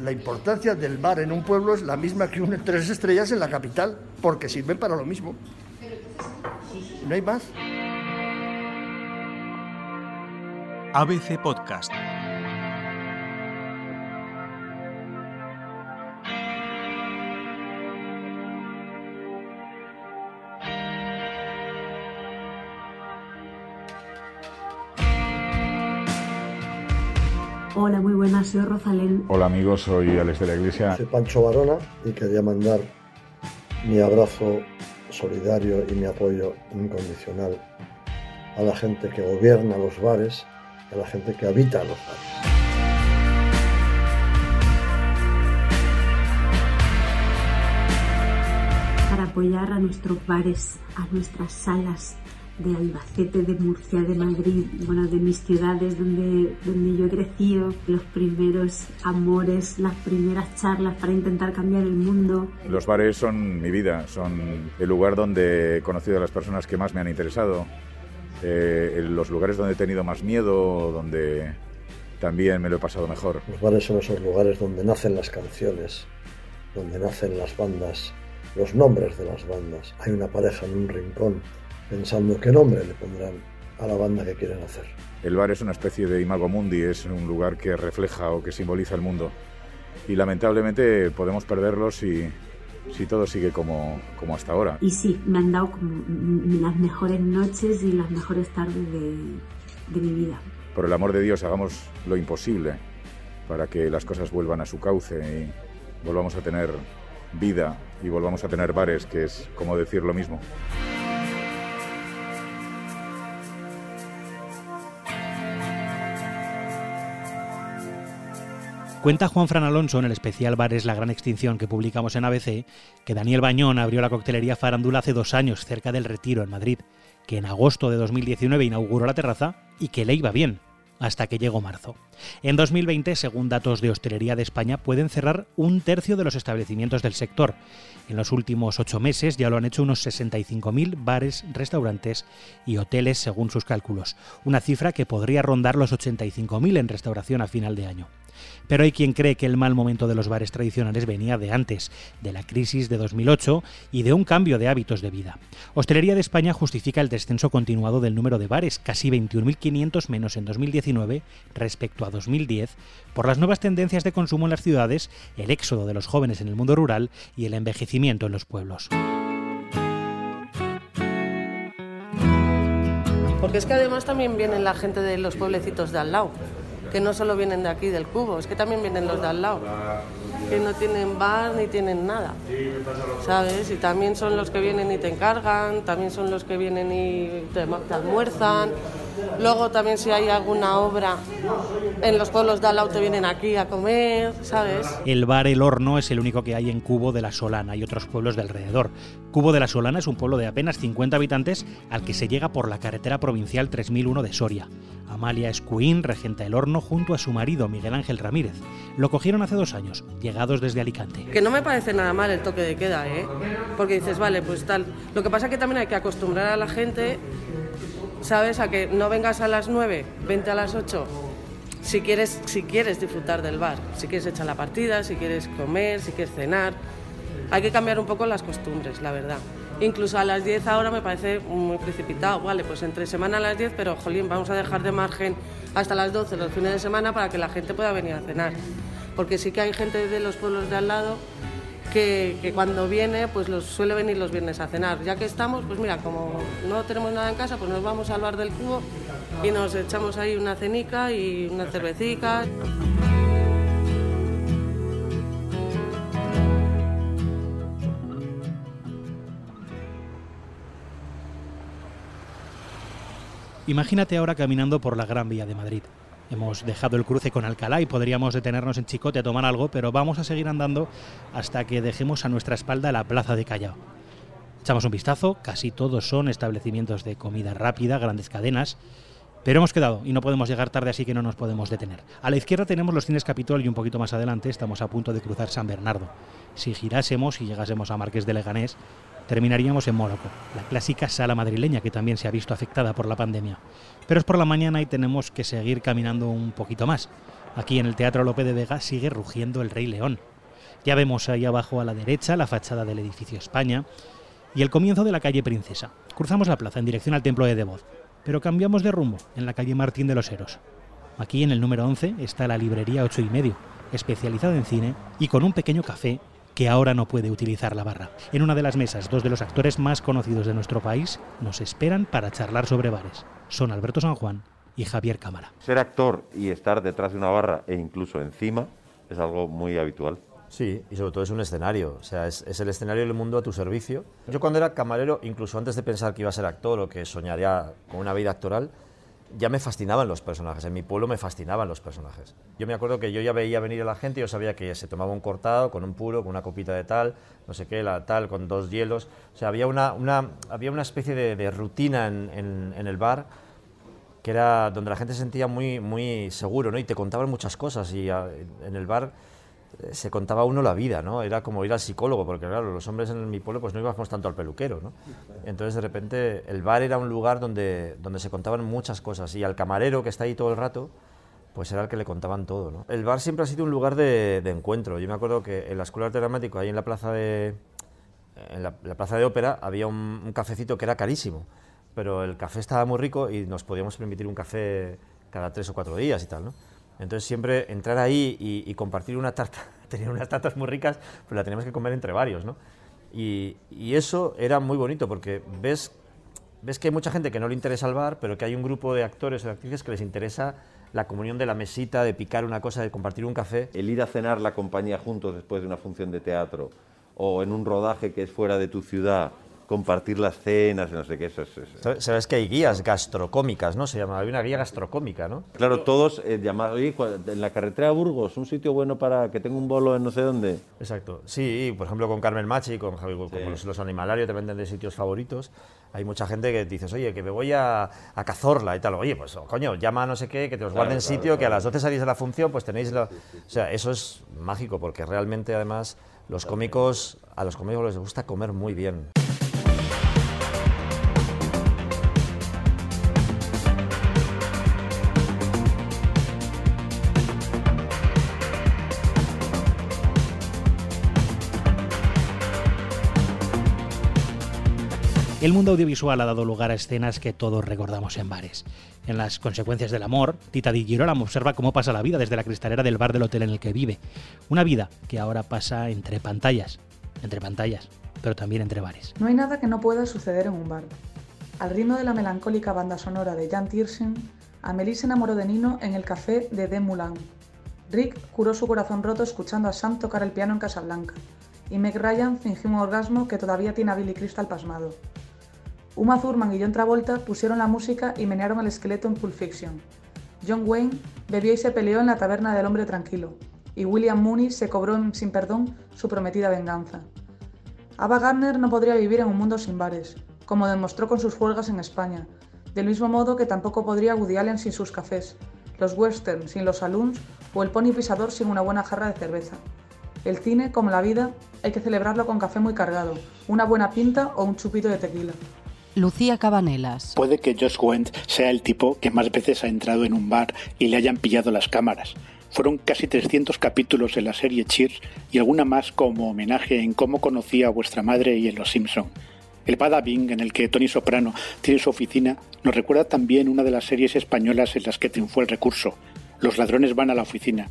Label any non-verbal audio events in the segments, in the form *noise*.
la importancia del bar en un pueblo es la misma que un tres estrellas en la capital, porque sirven para lo mismo. No hay más. ABC Podcast. Hola, muy buenas, soy Rosalén. Hola amigos, soy Alex de la Iglesia. Soy Pancho Barona y quería mandar mi abrazo solidario y mi apoyo incondicional a la gente que gobierna los bares, a la gente que habita los bares. Para apoyar a nuestros bares, a nuestras salas, de Albacete, de Murcia, de Madrid, bueno, de mis ciudades donde, donde yo he crecido, los primeros amores, las primeras charlas para intentar cambiar el mundo. Los bares son mi vida, son el lugar donde he conocido a las personas que más me han interesado, eh, los lugares donde he tenido más miedo, donde también me lo he pasado mejor. Los bares son esos lugares donde nacen las canciones, donde nacen las bandas, los nombres de las bandas. Hay una pareja en un rincón pensando qué nombre le pondrán a la banda que quieren hacer. El bar es una especie de imago mundi, es un lugar que refleja o que simboliza el mundo. Y lamentablemente podemos perderlo si, si todo sigue como, como hasta ahora. Y sí, me han dado como las mejores noches y las mejores tardes de, de mi vida. Por el amor de Dios, hagamos lo imposible para que las cosas vuelvan a su cauce y volvamos a tener vida y volvamos a tener bares, que es como decir lo mismo. Cuenta Juan Fran Alonso en el especial Bares La Gran Extinción que publicamos en ABC que Daniel Bañón abrió la coctelería Farándula hace dos años cerca del Retiro en Madrid, que en agosto de 2019 inauguró la terraza y que le iba bien hasta que llegó marzo. En 2020, según datos de Hostelería de España, pueden cerrar un tercio de los establecimientos del sector. En los últimos ocho meses ya lo han hecho unos 65.000 bares, restaurantes y hoteles, según sus cálculos, una cifra que podría rondar los 85.000 en restauración a final de año. Pero hay quien cree que el mal momento de los bares tradicionales venía de antes, de la crisis de 2008 y de un cambio de hábitos de vida. Hostelería de España justifica el descenso continuado del número de bares, casi 21.500 menos en 2019 respecto a 2010, por las nuevas tendencias de consumo en las ciudades, el éxodo de los jóvenes en el mundo rural y el envejecimiento en los pueblos. Porque es que además también viene la gente de los pueblecitos de al lado que no solo vienen de aquí del cubo, es que también vienen los de al lado, que no tienen bar ni tienen nada, ¿sabes? Y también son los que vienen y te encargan, también son los que vienen y te, almuerzan. Luego también si hay alguna obra en los pueblos de al lado te vienen aquí a comer, ¿sabes? El bar El Horno es el único que hay en Cubo de la Solana y otros pueblos de alrededor. Cubo de la Solana es un pueblo de apenas 50 habitantes al que se llega por la carretera provincial 3001 de Soria. Amalia Escuín regenta el horno junto a su marido Miguel Ángel Ramírez. Lo cogieron hace dos años, llegados desde Alicante. Que no me parece nada mal el toque de queda, ¿eh? Porque dices, vale, pues tal. Lo que pasa es que también hay que acostumbrar a la gente, ¿sabes? A que no vengas a las 9, vente a las 8. Si quieres, si quieres disfrutar del bar, si quieres echar la partida, si quieres comer, si quieres cenar. Hay que cambiar un poco las costumbres, la verdad. Incluso a las 10 ahora me parece muy precipitado. Vale, pues entre semana a las 10, pero jolín, vamos a dejar de margen hasta las 12 los fines de semana para que la gente pueda venir a cenar. Porque sí que hay gente de los pueblos de al lado que, cuando viene, pues los suele venir los viernes a cenar. Ya que estamos, pues mira, como no tenemos nada en casa, pues nos vamos al bar del cubo y nos echamos ahí una cenica y una cervecita. Imagínate ahora caminando por la Gran Vía de Madrid. Hemos dejado el cruce con Alcalá y podríamos detenernos en Chicote a tomar algo, pero vamos a seguir andando hasta que dejemos a nuestra espalda la plaza de Callao. Echamos un vistazo, casi todos son establecimientos de comida rápida, grandes cadenas, pero hemos quedado y no podemos llegar tarde, así que no nos podemos detener. A la izquierda tenemos los cines Capitol y un poquito más adelante estamos a punto de cruzar San Bernardo. Si girásemos y llegásemos a Marqués de Leganés, terminaríamos en Mónaco, la clásica sala madrileña que también se ha visto afectada por la pandemia. Pero es por la mañana y tenemos que seguir caminando un poquito más. Aquí en el Teatro Lope de Vega sigue rugiendo el Rey León. Ya vemos ahí abajo a la derecha la fachada del edificio España y el comienzo de la calle Princesa. Cruzamos la plaza en dirección al templo de Devoz, pero cambiamos de rumbo en la calle Martín de los Heros. Aquí en el número 11 está la librería 8 y medio, especializada en cine y con un pequeño café que ahora no puede utilizar la barra. En una de las mesas, dos de los actores más conocidos de nuestro país nos esperan para charlar sobre bares. Son Alberto San Juan y Javier Cámara. Ser actor y estar detrás de una barra e incluso encima es algo muy habitual. Sí, y sobre todo es un escenario, o sea, es, el escenario del mundo a tu servicio. Yo cuando era camarero, incluso antes de pensar que iba a ser actor o que soñaría con una vida actoral, ya me fascinaban los personajes, en mi pueblo me fascinaban los personajes. Yo me acuerdo que yo ya veía venir a la gente y yo sabía que se tomaba un cortado con un puro, con una copita de tal, no sé qué, la tal, con dos hielos. O sea, había una, una había una especie de, rutina en, en, el bar que era donde la gente se sentía muy, muy seguro, ¿no? Y te contaban muchas cosas y en el bar se contaba uno la vida, ¿no? Era como ir al psicólogo, porque claro, los hombres en mi pueblo pues no íbamos tanto al peluquero, ¿no? Entonces de repente el bar era un lugar donde, donde se contaban muchas cosas y al camarero que está ahí todo el rato, pues era el que le contaban todo. El bar siempre ha sido un lugar de, encuentro. Yo me acuerdo que en la Escuela de Dramático, ahí en la plaza de, la, plaza de ópera, había un, un cafecito que era carísimo, pero el café estaba muy rico y nos podíamos permitir un café cada tres o cuatro días y tal, ¿no? Entonces siempre entrar ahí y, compartir una tarta, *laughs* tener unas tartas muy ricas, pues la teníamos que comer entre varios, ¿no? Y, eso era muy bonito porque ves, ves que hay mucha gente que no le interesa el bar, pero que hay un grupo de actores o de actrices que les interesa la comunión de la mesita, de picar una cosa, de compartir un café. El ir a cenar la compañía juntos después de una función de teatro o en un rodaje que es fuera de tu ciudad compartir las cenas, no sé qué, eso es... Sabes que hay guías gastrocómicas, ¿no? Se llama, hay una guía gastrocómica, ¿no? Claro, todos eh, llamados, en la carretera a Burgos, un sitio bueno para que tenga un bolo en no sé dónde. Exacto, sí, por ejemplo con Carmen Machi, con, con los, los, animalarios, te venden de sitios favoritos. Hay mucha gente que dices, oye, que me voy a, a Cazorla y tal. Oye, pues coño, llama a no sé qué, que te los guarden en sitio, que a las 12 salís de la función, pues tenéis la... O sea, eso es mágico, porque realmente además los cómicos, a los cómicos les gusta comer muy bien. El mundo audiovisual ha dado lugar a escenas que todos recordamos en bares. En las consecuencias del amor, Tita Di Girolamo observa cómo pasa la vida desde la cristalera del bar del hotel en el que vive. Una vida que ahora pasa entre pantallas, entre pantallas, pero también entre bares. No hay nada que no pueda suceder en un bar. Al ritmo de la melancólica banda sonora de Jan Tiersen, Amelie se enamoró de Nino en el café de De Moulin. Rick curó su corazón roto escuchando a Sam tocar el piano en Casablanca. Y Meg Ryan fingió un orgasmo que todavía tiene a Billy Crystal pasmado. Uma Thurman y John Travolta pusieron la música y menearon el esqueleto en Pulp Fiction. John Wayne bebió y se peleó en la taberna del hombre tranquilo. Y William Mooney se cobró sin perdón su prometida venganza. Ava Gardner no podría vivir en un mundo sin bares, como demostró con sus huelgas en España, del mismo modo que tampoco podría Woody Allen sin sus cafés, los westerns sin los saloons o el pony pisador sin una buena jarra de cerveza. El cine, como la vida, hay que celebrarlo con café muy cargado, una buena pinta o un chupito de tequila. Lucía Cabanelas. Puede que Josh Wendt sea el tipo que más veces ha entrado en un bar y le hayan pillado las cámaras. Fueron casi 300 capítulos en la serie Cheers y alguna más como homenaje en cómo conocía a vuestra madre y en Los Simpson. El Badabing, en el que Tony Soprano tiene su oficina, nos recuerda también una de las series españolas en las que triunfó el recurso. Los ladrones van a la oficina.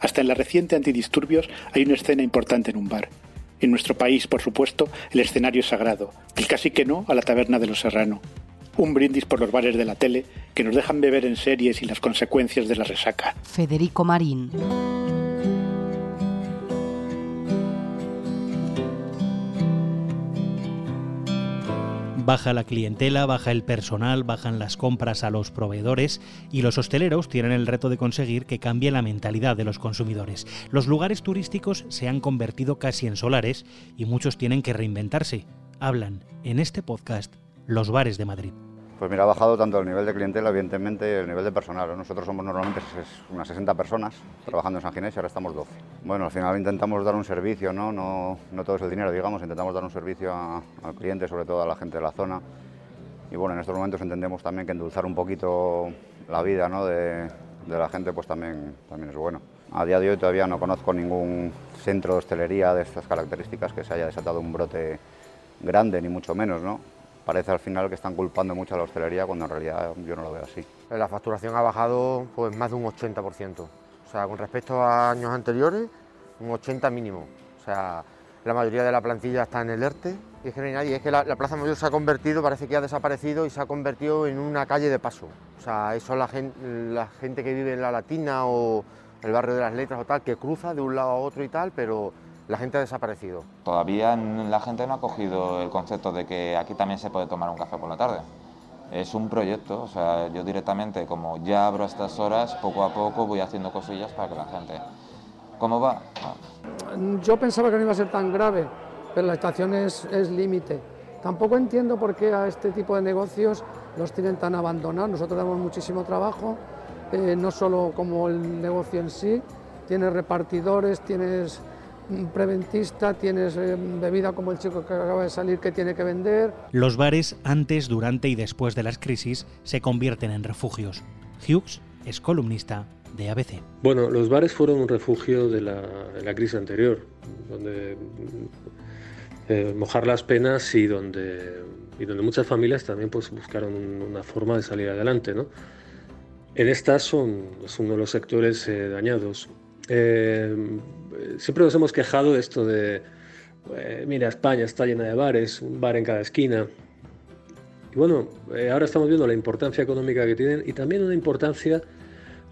Hasta en la reciente Antidisturbios hay una escena importante en un bar. En nuestro país, por supuesto, el escenario es sagrado, el casi que no a la taberna de los Serrano. Un brindis por los bares de la tele que nos dejan beber en series y las consecuencias de la resaca. Federico Marín. Baja la clientela, baja el personal, bajan las compras a los proveedores y los hosteleros tienen el reto de conseguir que cambie la mentalidad de los consumidores. Los lugares turísticos se han convertido casi en solares y muchos tienen que reinventarse. Hablan en este podcast los bares de Madrid. Pues mira, ha bajado tanto el nivel de clientela, evidentemente, el nivel de personal. Nosotros somos normalmente unas 60 personas trabajando en San Ginés y ahora estamos 12. Bueno, al final intentamos dar un servicio, ¿no? No, todo es el dinero, digamos, intentamos dar un servicio al cliente, sobre todo a la gente de la zona. Y bueno, en estos momentos entendemos también que endulzar un poquito la vida ¿no? de, de la gente pues también, también es bueno. A día de hoy todavía no conozco ningún centro de hostelería de estas características que se haya desatado un brote grande, ni mucho menos, ¿no? Parece al final que están culpando mucho a la hostelería cuando en realidad yo no lo veo así. La facturación ha bajado pues más de un 80%. O sea, con respecto a años anteriores, un 80 mínimo. O sea, la mayoría de la plantilla está en el ERTE y es que no hay nadie. Es que la, Plaza Mayor se ha convertido, parece que ha desaparecido y se ha convertido en una calle de paso. O sea, eso la gente, la gente que vive en la Latina o el barrio de las Letras o tal, que cruza de un lado a otro y tal, pero la gente ha desaparecido. Todavía la gente no ha cogido el concepto de que aquí también se puede tomar un café por la tarde. Es un proyecto, o sea, yo directamente, como ya abro a estas horas, poco a poco voy haciendo cosillas para que la gente... ¿Cómo va? Yo pensaba que no iba a ser tan grave, pero la estación es, es límite. Tampoco entiendo por qué a este tipo de negocios los tienen tan abandonados. Nosotros damos muchísimo trabajo, eh, no solo como el negocio en sí, tienes repartidores, tienes preventista, tienes eh, bebida como el chico que acaba de salir que tiene que vender. Los bares antes, durante y después de las crisis se convierten en refugios. Hughes es columnista de ABC. Bueno, los bares fueron un refugio de la, crisis anterior, donde eh, mojar las penas y donde, y donde muchas familias también pues, buscaron una forma de salir adelante. ¿no? En estas son, es uno de los sectores eh, dañados. Eh, siempre nos hemos quejado de esto de, eh, mira, España está llena de bares, un bar en cada esquina. Y bueno, eh, ahora estamos viendo la importancia económica que tienen y también una importancia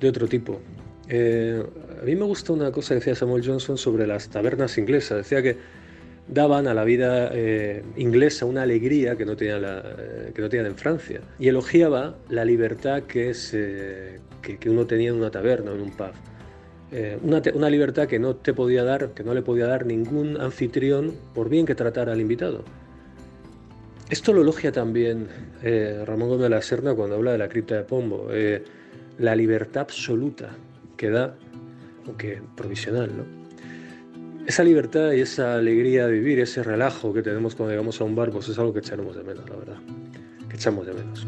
de otro tipo. a mí me gusta una cosa que decía Samuel Johnson sobre las tabernas inglesas. Decía que daban a la vida inglesa una alegría que no, tenía que no tenían en Francia. Y elogiaba la libertad que, que, que uno tenía en una taberna, en un pub. Eh, una, libertad que no te podía dar, que no le podía dar ningún anfitrión por bien que tratara al invitado. Esto lo elogia también eh, Ramón Gómez de la Serna cuando habla de la cripta de Pombo, eh, la libertad absoluta que da, aunque provisional, ¿no? Esa libertad y esa alegría de vivir, ese relajo que tenemos cuando llegamos a un bar, pues es algo que echamos de menos, la verdad, que echamos de menos.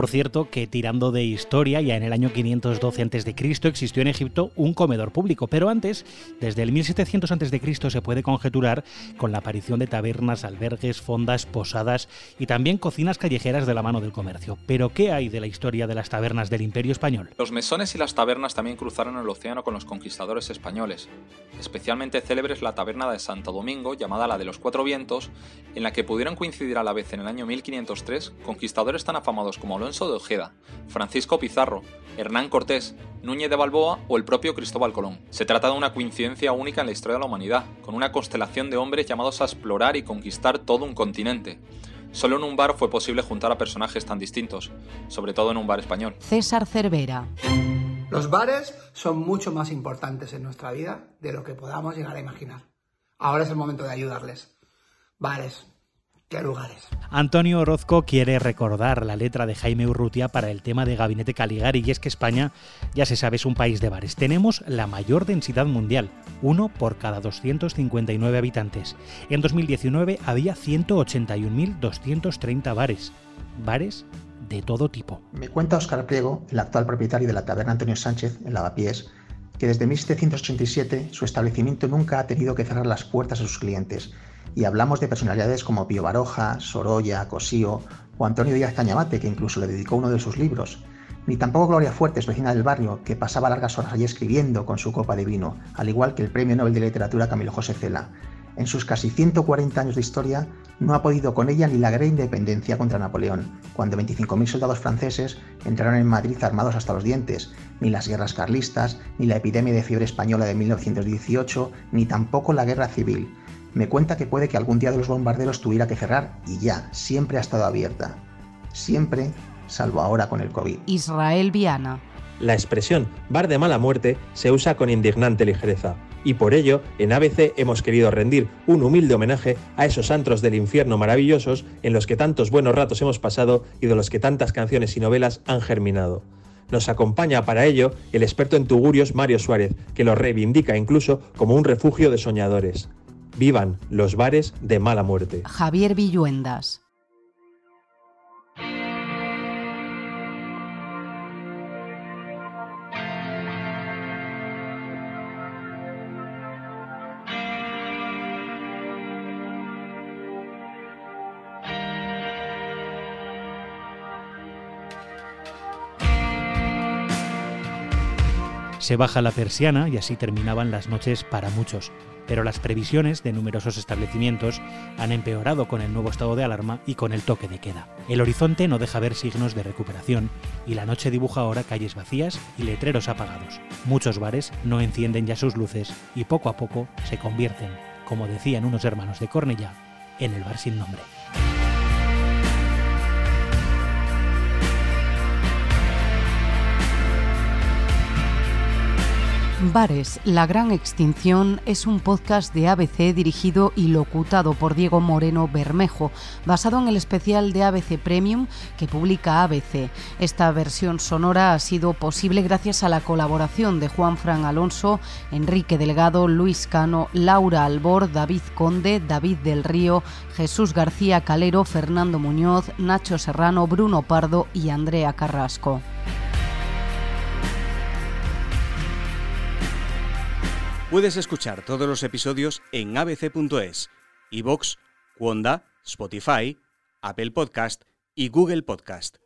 Por cierto, que tirando de historia, ya en el año 512 a.C. existió en Egipto un comedor público, pero antes, desde el 1700 a.C. se puede conjeturar con la aparición de tabernas, albergues, fondas, posadas y también cocinas callejeras de la mano del comercio. Pero ¿qué hay de la historia de las tabernas del Imperio Español? Los mesones y las tabernas también cruzaron el océano con los conquistadores españoles. Especialmente célebre es la taberna de Santo Domingo, llamada la de los Cuatro Vientos, en la que pudieron coincidir a la vez en el año 1503 conquistadores tan afamados como Alonso de Ojeda, Francisco Pizarro, Hernán Cortés, Núñez de Balboa o el propio Cristóbal Colón. Se trata de una coincidencia única en la historia de la humanidad, con una constelación de hombres llamados a explorar y conquistar todo un continente. Solo en un bar fue posible juntar a personajes tan distintos, sobre todo en un bar español. César Cervera. Los bares son mucho más importantes en nuestra vida de lo que podamos llegar a imaginar. Ahora es el momento de ayudarles. Bares, lugares. Antonio Orozco quiere recordar la letra de Jaime Urrutia para el tema de Gabinete Caligari y es que España, ya se sabe, es un país de bares. Tenemos la mayor densidad mundial, uno por cada 259 habitantes. En 2019 había 181.230 bares. Bares de todo tipo. Me cuenta Óscar Priego, el actual propietario de la taberna Antonio Sánchez en Lavapiés, que desde 1787 su establecimiento nunca ha tenido que cerrar las puertas a sus clientes y hablamos de personalidades como Pío Baroja, Sorolla, Cosío o Antonio Díaz Cañabate, que incluso le dedicó uno de sus libros. Ni tampoco Gloria Fuertes, vecina del barrio, que pasaba largas horas allí escribiendo con su copa de vino, al igual que el Premio Nobel de Literatura Camilo José Cela. En sus casi 140 años de historia, no ha podido con ella ni la gran independencia contra Napoleón, cuando 25.000 soldados franceses entraron en Madrid armados hasta los dientes, ni las guerras carlistas, ni la epidemia de fiebre española de 1918, ni tampoco la guerra civil, me cuenta que puede que algún día de los bombarderos tuviera que cerrar y ya, siempre ha estado abierta. Siempre, salvo ahora con el COVID. Israel Viana. La expresión bar de mala muerte se usa con indignante ligereza. Y por ello, en ABC hemos querido rendir un humilde homenaje a esos antros del infierno maravillosos en los que tantos buenos ratos hemos pasado y de los que tantas canciones y novelas han germinado. Nos acompaña para ello el experto en tugurios Mario Suárez, que lo reivindica incluso como un refugio de soñadores. Vivan los bares de mala muerte. Javier Villuendas. Se baja la persiana y así terminaban las noches para muchos, pero las previsiones de numerosos establecimientos han empeorado con el nuevo estado de alarma y con el toque de queda. El horizonte no deja ver signos de recuperación y la noche dibuja ahora calles vacías y letreros apagados. Muchos bares no encienden ya sus luces y poco a poco se convierten, como decían unos hermanos de Cornellá, en el bar sin nombre. Bares, La Gran Extinción es un podcast de ABC dirigido y locutado por Diego Moreno Bermejo, basado en el especial de ABC Premium que publica ABC. Esta versión sonora ha sido posible gracias a la colaboración de Juan Fran Alonso, Enrique Delgado, Luis Cano, Laura Albor, David Conde, David del Río, Jesús García Calero, Fernando Muñoz, Nacho Serrano, Bruno Pardo y Andrea Carrasco. Puedes escuchar todos los episodios en abc.es, iVoox, Wanda, Spotify, Apple Podcast y Google Podcast.